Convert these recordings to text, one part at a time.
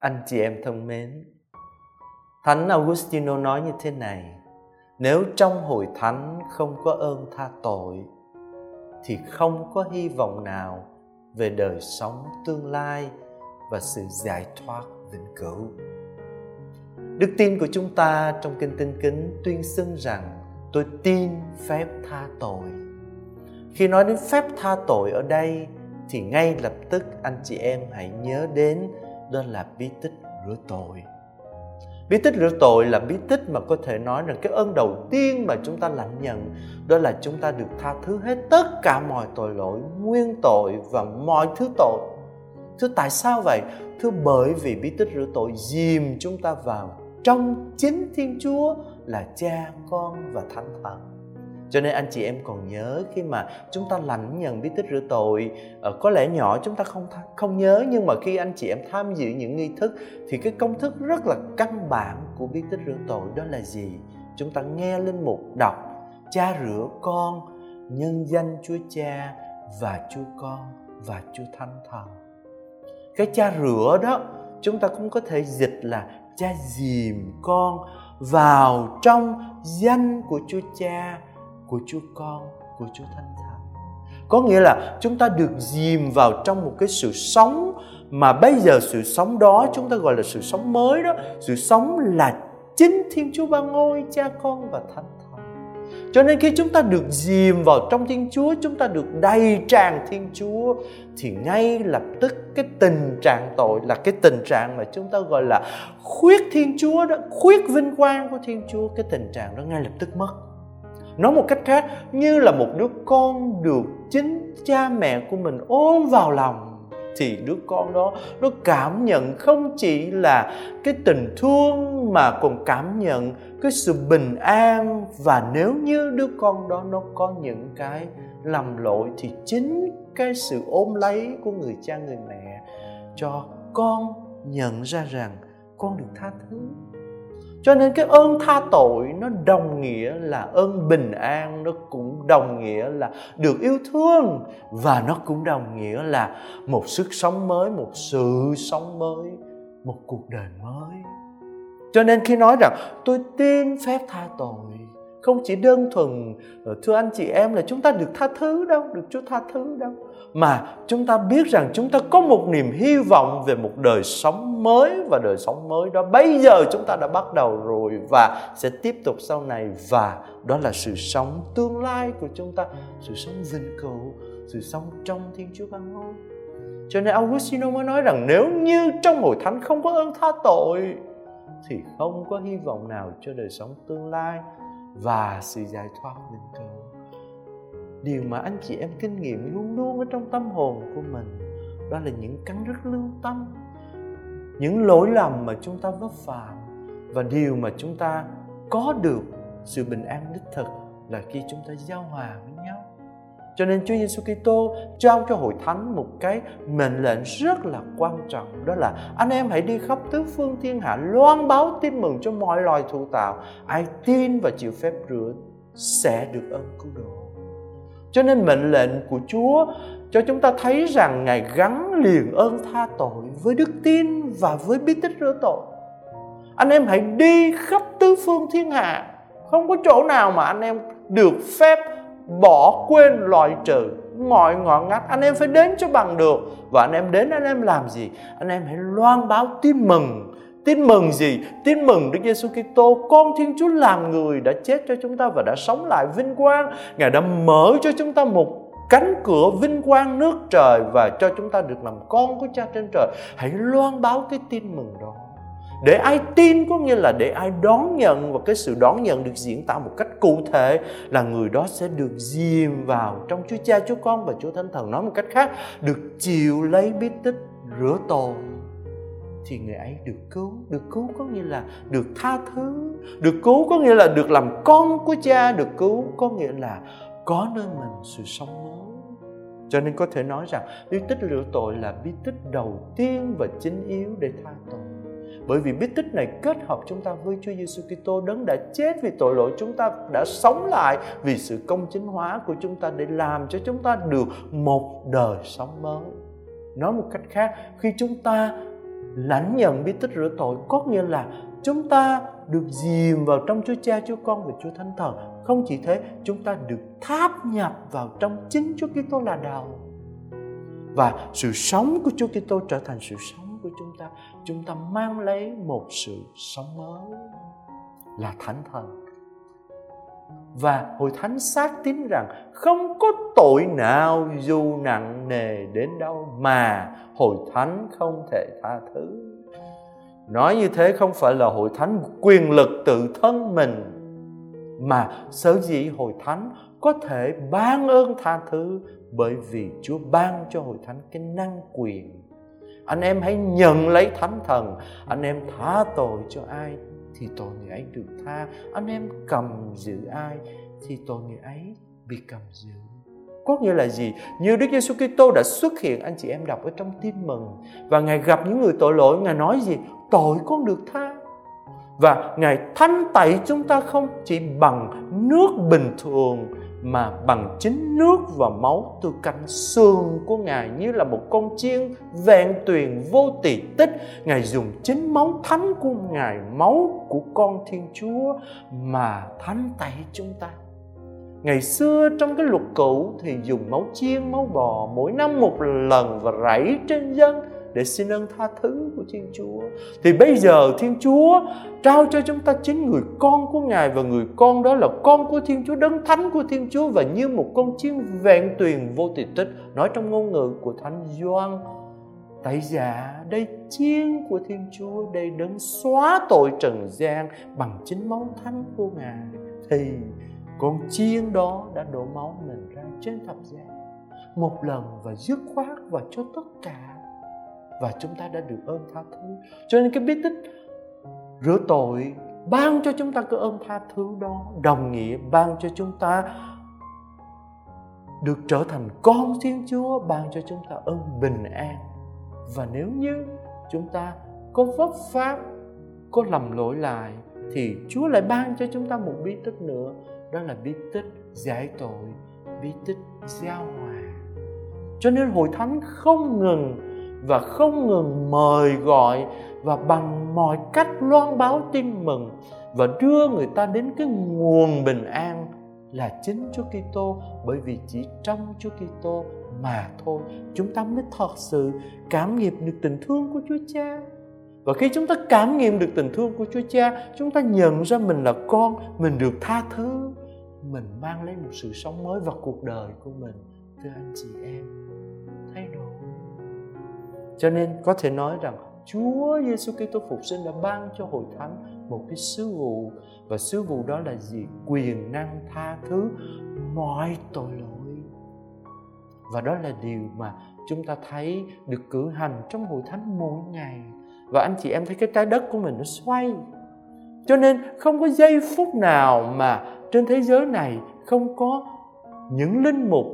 Anh chị em thân mến, Thánh Augustino nói như thế này: Nếu trong hội thánh không có ơn tha tội thì không có hy vọng nào về đời sống tương lai và sự giải thoát vĩnh cửu. Đức tin của chúng ta trong kinh tinh kính tuyên xưng rằng tôi tin phép tha tội. Khi nói đến phép tha tội ở đây thì ngay lập tức anh chị em hãy nhớ đến đó là bí tích rửa tội. Bí tích rửa tội là bí tích mà có thể nói rằng cái ơn đầu tiên mà chúng ta lãnh nhận, đó là chúng ta được tha thứ hết tất cả mọi tội lỗi, nguyên tội và mọi thứ tội. Thưa tại sao vậy? Thưa bởi vì bí tích rửa tội dìm chúng ta vào trong chính thiên chúa là cha, con và thánh thần cho nên anh chị em còn nhớ khi mà chúng ta lãnh nhận bí tích rửa tội. Ờ, có lẽ nhỏ chúng ta không không nhớ, nhưng mà khi anh chị em tham dự những nghi thức thì cái công thức rất là căn bản của bí tích rửa tội đó là gì? Chúng ta nghe linh mục đọc, cha rửa con, nhân danh chúa cha và chúa con và chúa thánh thần. Cái cha rửa đó, chúng ta cũng có thể dịch là cha dìm con vào trong danh của chúa cha của Chúa Con, của Chúa Thánh Thần. Có nghĩa là chúng ta được dìm vào trong một cái sự sống mà bây giờ sự sống đó chúng ta gọi là sự sống mới đó. Sự sống là chính Thiên Chúa Ba Ngôi, Cha Con và Thánh Thần. Cho nên khi chúng ta được dìm vào trong Thiên Chúa, chúng ta được đầy tràn Thiên Chúa thì ngay lập tức cái tình trạng tội là cái tình trạng mà chúng ta gọi là khuyết Thiên Chúa đó, khuyết vinh quang của Thiên Chúa, cái tình trạng đó ngay lập tức mất nói một cách khác, như là một đứa con được chính cha mẹ của mình ôm vào lòng, thì đứa con đó, nó cảm nhận không chỉ là cái tình thương mà còn cảm nhận cái sự bình an. Và nếu như đứa con đó nó có những cái lầm lỗi, thì chính cái sự ôm lấy của người cha, người mẹ cho con nhận ra rằng con được tha thứ cho nên cái ơn tha tội nó đồng nghĩa là ơn bình an, nó cũng đồng nghĩa là được yêu thương và nó cũng đồng nghĩa là một sức sống mới, một sự sống mới, một cuộc đời mới. Cho nên khi nói rằng, tôi tin phép tha tội không chỉ đơn thuần ờ, thưa anh chị em là chúng ta được tha thứ đâu, được chúa tha thứ đâu. Mà chúng ta biết rằng chúng ta có một niềm hy vọng về một đời sống mới và đời sống mới đó. Bây giờ chúng ta đã bắt đầu rồi và sẽ tiếp tục sau này. Và đó là sự sống tương lai của chúng ta, sự sống vinh cửu, sự sống trong thiên chúa ban ngôi. Cho nên Augustino mới nói rằng nếu như trong hội thánh không có ơn tha tội, thì không có hy vọng nào cho đời sống tương lai và sự giải thoát vĩnh cửu điều mà anh chị em kinh nghiệm luôn luôn ở trong tâm hồn của mình, đó là những cắn rứt lương tâm, những lỗi lầm mà chúng ta vấp phạm và điều mà chúng ta có được sự bình an đích thực là khi chúng ta giao hòa với cho nên Chúa Giêsu Kitô trao cho hội thánh một cái mệnh lệnh rất là quan trọng, đó là anh em hãy đi khắp tứ phương thiên hạ loan báo tin mừng cho mọi loài thụ tạo ai tin và chịu phép rửa sẽ được ơn cứu độ cho nên mệnh lệnh của Chúa cho chúng ta thấy rằng Ngài gắn liền ơn tha tội với đức tin và với bí tích rửa tội. Anh em hãy đi khắp tứ phương thiên hạ. Không có chỗ nào mà anh em được phép bỏ quên loại trừ mọi ngọn ngách anh em phải đến cho bằng được và anh em đến anh em làm gì anh em hãy loan báo tin mừng Tin mừng gì? Tin mừng Đức Giêsu Kitô, con Thiên Chúa làm người đã chết cho chúng ta và đã sống lại vinh quang. Ngài đã mở cho chúng ta một cánh cửa vinh quang nước trời và cho chúng ta được làm con của Cha trên trời. Hãy loan báo cái tin mừng đó. Để ai tin có nghĩa là để ai đón nhận và cái sự đón nhận được diễn tả một cách cụ thể là người đó sẽ được dìm vào trong Chúa Cha, Chúa Con và Chúa Thánh Thần. Nói một cách khác, được chịu lấy bí tích rửa tội thì người ấy được cứu được cứu có nghĩa là được tha thứ được cứu có nghĩa là được làm con của cha được cứu có nghĩa là có nơi mình sự sống mới cho nên có thể nói rằng bí tích rửa tội là bí tích đầu tiên và chính yếu để tha tội bởi vì bí tích này kết hợp chúng ta với Chúa Giêsu Kitô đấng đã chết vì tội lỗi chúng ta đã sống lại vì sự công chính hóa của chúng ta để làm cho chúng ta được một đời sống mới nói một cách khác khi chúng ta lãnh nhận bí tích rửa tội có nghĩa là chúng ta được dìm vào trong Chúa Cha, Chúa Con và Chúa Thánh Thần. Không chỉ thế, chúng ta được tháp nhập vào trong chính Chúa Kitô là đầu. Và sự sống của Chúa Kitô trở thành sự sống của chúng ta. Chúng ta mang lấy một sự sống mới là Thánh Thần. Và Hội Thánh xác tín rằng không có tội nào dù nặng nề đến đâu mà Hội Thánh không thể tha thứ nói như thế không phải là hội thánh quyền lực tự thân mình, mà sở dĩ hội thánh có thể ban ơn tha thứ bởi vì Chúa ban cho hội thánh cái năng quyền. Anh em hãy nhận lấy thánh thần, anh em tha tội cho ai thì tội người ấy được tha, anh em cầm giữ ai thì tội người ấy bị cầm giữ. Có nghĩa là gì? Như Đức Giêsu Kitô đã xuất hiện anh chị em đọc ở trong tin mừng và Ngài gặp những người tội lỗi, Ngài nói gì? Tội con được tha. Và Ngài thanh tẩy chúng ta không chỉ bằng nước bình thường mà bằng chính nước và máu từ canh xương của Ngài như là một con chiên vẹn tuyền vô tỷ tích. Ngài dùng chính máu thánh của Ngài, máu của con Thiên Chúa mà thánh tẩy chúng ta ngày xưa trong cái luật cũ thì dùng máu chiên máu bò mỗi năm một lần và rảy trên dân để xin ơn tha thứ của Thiên Chúa. Thì bây giờ Thiên Chúa trao cho chúng ta chính người con của Ngài và người con đó là con của Thiên Chúa, đấng thánh của Thiên Chúa và như một con chiên vẹn tuyền vô tỳ tích nói trong ngôn ngữ của Thánh Gioan Tại giả đây chiên của Thiên Chúa Đây đấng xóa tội trần gian Bằng chính máu thánh của Ngài Thì con chiên đó đã đổ máu mình ra trên thập giá một lần và dứt khoát và cho tất cả và chúng ta đã được ơn tha thứ. Cho nên cái bí tích rửa tội ban cho chúng ta cái ơn tha thứ đó, đồng nghĩa ban cho chúng ta được trở thành con thiên chúa, ban cho chúng ta ơn bình an. Và nếu như chúng ta có vấp pháp, có lầm lỗi lại, thì chúa lại ban cho chúng ta một bí tích nữa, đó là bí tích giải tội, bí tích giao hòa. Cho nên hội thánh không ngừng và không ngừng mời gọi và bằng mọi cách loan báo tin mừng và đưa người ta đến cái nguồn bình an là chính Chúa Kitô. Bởi vì chỉ trong Chúa Kitô mà thôi chúng ta mới thật sự cảm nghiệm được tình thương của Chúa Cha. Và khi chúng ta cảm nghiệm được tình thương của Chúa Cha, chúng ta nhận ra mình là con, mình được tha thứ, mình mang lấy một sự sống mới vào cuộc đời của mình. Thưa anh chị em cho nên có thể nói rằng Chúa Giêsu Kitô phục sinh đã ban cho hội thánh một cái sứ vụ và sứ vụ đó là gì? Quyền năng tha thứ mọi tội lỗi. Và đó là điều mà chúng ta thấy được cử hành trong hội thánh mỗi ngày. Và anh chị em thấy cái trái đất của mình nó xoay. Cho nên không có giây phút nào mà trên thế giới này không có những linh mục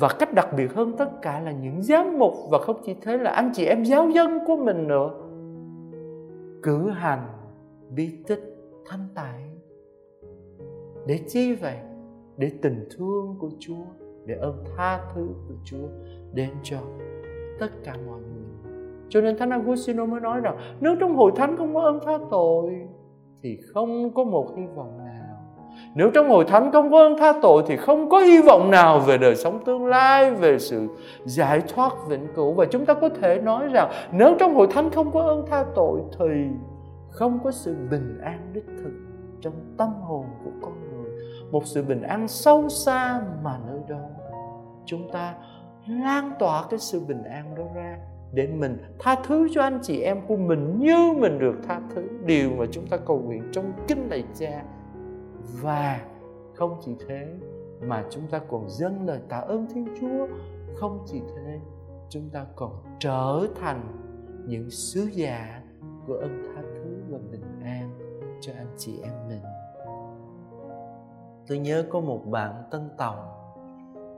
và cách đặc biệt hơn tất cả là những giám mục và không chỉ thế là anh chị em giáo dân của mình nữa. Cử hành bi tích thanh tải. Để chi vậy? Để tình thương của chúa, để ơn tha thứ của chúa đến cho tất cả mọi người. Cho nên thánh Agustino mới nói rằng, nếu trong hội thánh không có ơn tha tội, thì không có một hy vọng nào nếu trong hội thánh không có ơn tha tội thì không có hy vọng nào về đời sống tương lai, về sự giải thoát vĩnh cửu. Và chúng ta có thể nói rằng nếu trong hội thánh không có ơn tha tội thì không có sự bình an đích thực trong tâm hồn của con người. Một sự bình an sâu xa mà nơi đó chúng ta lan tỏa cái sự bình an đó ra để mình tha thứ cho anh chị em của mình như mình được tha thứ điều mà chúng ta cầu nguyện trong kinh lạy cha và không chỉ thế mà chúng ta còn dâng lời tạ ơn Thiên Chúa. Không chỉ thế chúng ta còn trở thành những sứ giả của ơn tha thứ và bình an cho anh chị em mình. Tôi nhớ có một bạn tân tòng.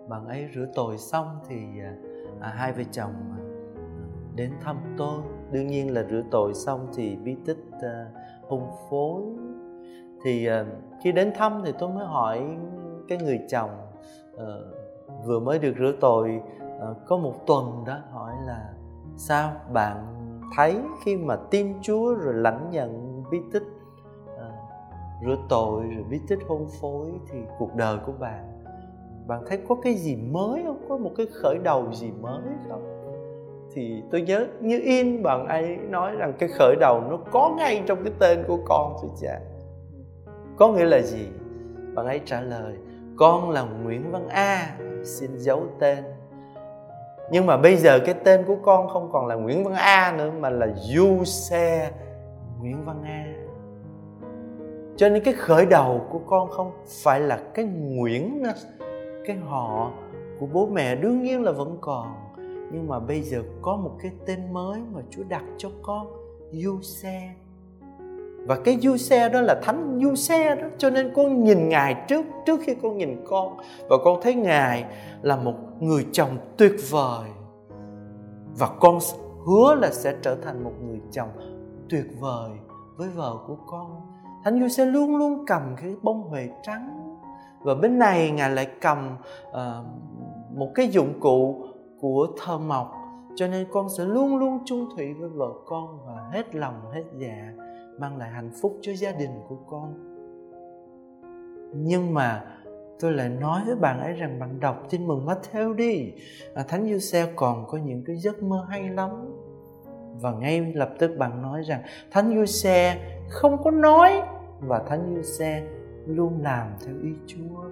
Bạn ấy rửa tội xong thì à, à hai vợ chồng à, đến thăm tôi. Đương nhiên là rửa tội xong thì bí tích à, hung phối thì uh, khi đến thăm thì tôi mới hỏi cái người chồng uh, vừa mới được rửa tội uh, có một tuần đó hỏi là sao bạn thấy khi mà tin Chúa rồi lãnh nhận bí tích rửa tội rồi bí tích hôn phối thì cuộc đời của bạn bạn thấy có cái gì mới không? Có một cái khởi đầu gì mới không? Thì tôi nhớ như in bạn ấy nói rằng cái khởi đầu nó có ngay trong cái tên của con thưa cha có nghĩa là gì? Bạn ấy trả lời, con là nguyễn văn a, xin giấu tên. Nhưng mà bây giờ cái tên của con không còn là nguyễn văn a nữa, mà là du xe nguyễn văn a. Cho nên cái khởi đầu của con không phải là cái nguyễn, cái họ của bố mẹ, đương nhiên là vẫn còn. Nhưng mà bây giờ có một cái tên mới mà Chúa đặt cho con, du xe và cái du xe đó là thánh du xe đó. Cho nên con nhìn ngài trước trước khi con nhìn con. Và con thấy ngài là một người chồng tuyệt vời. Và con hứa là sẽ trở thành một người chồng tuyệt vời với vợ của con. Thánh du xe luôn luôn cầm cái bông huệ trắng. Và bên này ngài lại cầm uh, một cái dụng cụ của thơ mộc. Cho nên con sẽ luôn luôn chung thủy với vợ con và hết lòng hết dạ mang lại hạnh phúc cho gia đình của con. Nhưng mà tôi lại nói với bạn ấy rằng bạn đọc tin mừng Matthew đi. À, Thánh Giuse còn có những cái giấc mơ hay lắm. Và ngay lập tức bạn nói rằng Thánh Giuse không có nói và Thánh Giuse luôn làm theo ý Chúa.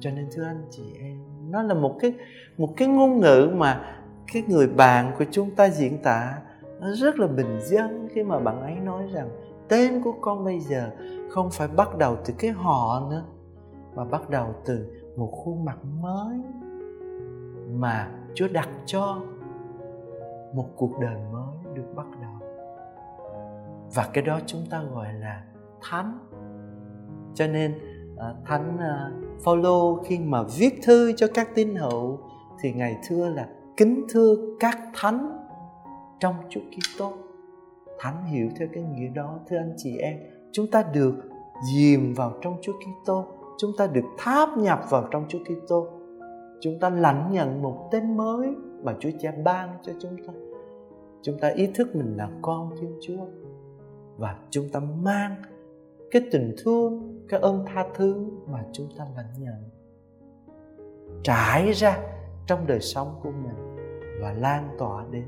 Cho nên thưa anh chị em nó là một cái một cái ngôn ngữ mà cái người bạn của chúng ta diễn tả nó rất là bình dân khi mà bạn ấy nói rằng tên của con bây giờ không phải bắt đầu từ cái họ nữa, mà bắt đầu từ một khuôn mặt mới mà Chúa đặt cho một cuộc đời mới được bắt đầu. Và cái đó chúng ta gọi là thánh. Cho nên à, thánh à, Phaolô khi mà viết thư cho các tín hữu thì ngài thưa là kính thưa các thánh trong Chúa Kitô. Thánh hiểu theo cái nghĩa đó thưa anh chị em, chúng ta được dìm vào trong Chúa Kitô, chúng ta được tháp nhập vào trong Chúa Kitô. Chúng ta lãnh nhận một tên mới mà Chúa Cha ban cho chúng ta. Chúng ta ý thức mình là con Thiên Chúa và chúng ta mang cái tình thương cái ơn tha thứ mà chúng ta lãnh nhận trải ra trong đời sống của mình và lan tỏa đến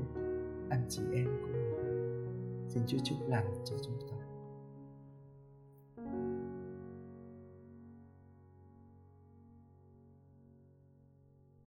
anh chị em của mình. Xin chúa chúc lành cho chúng ta.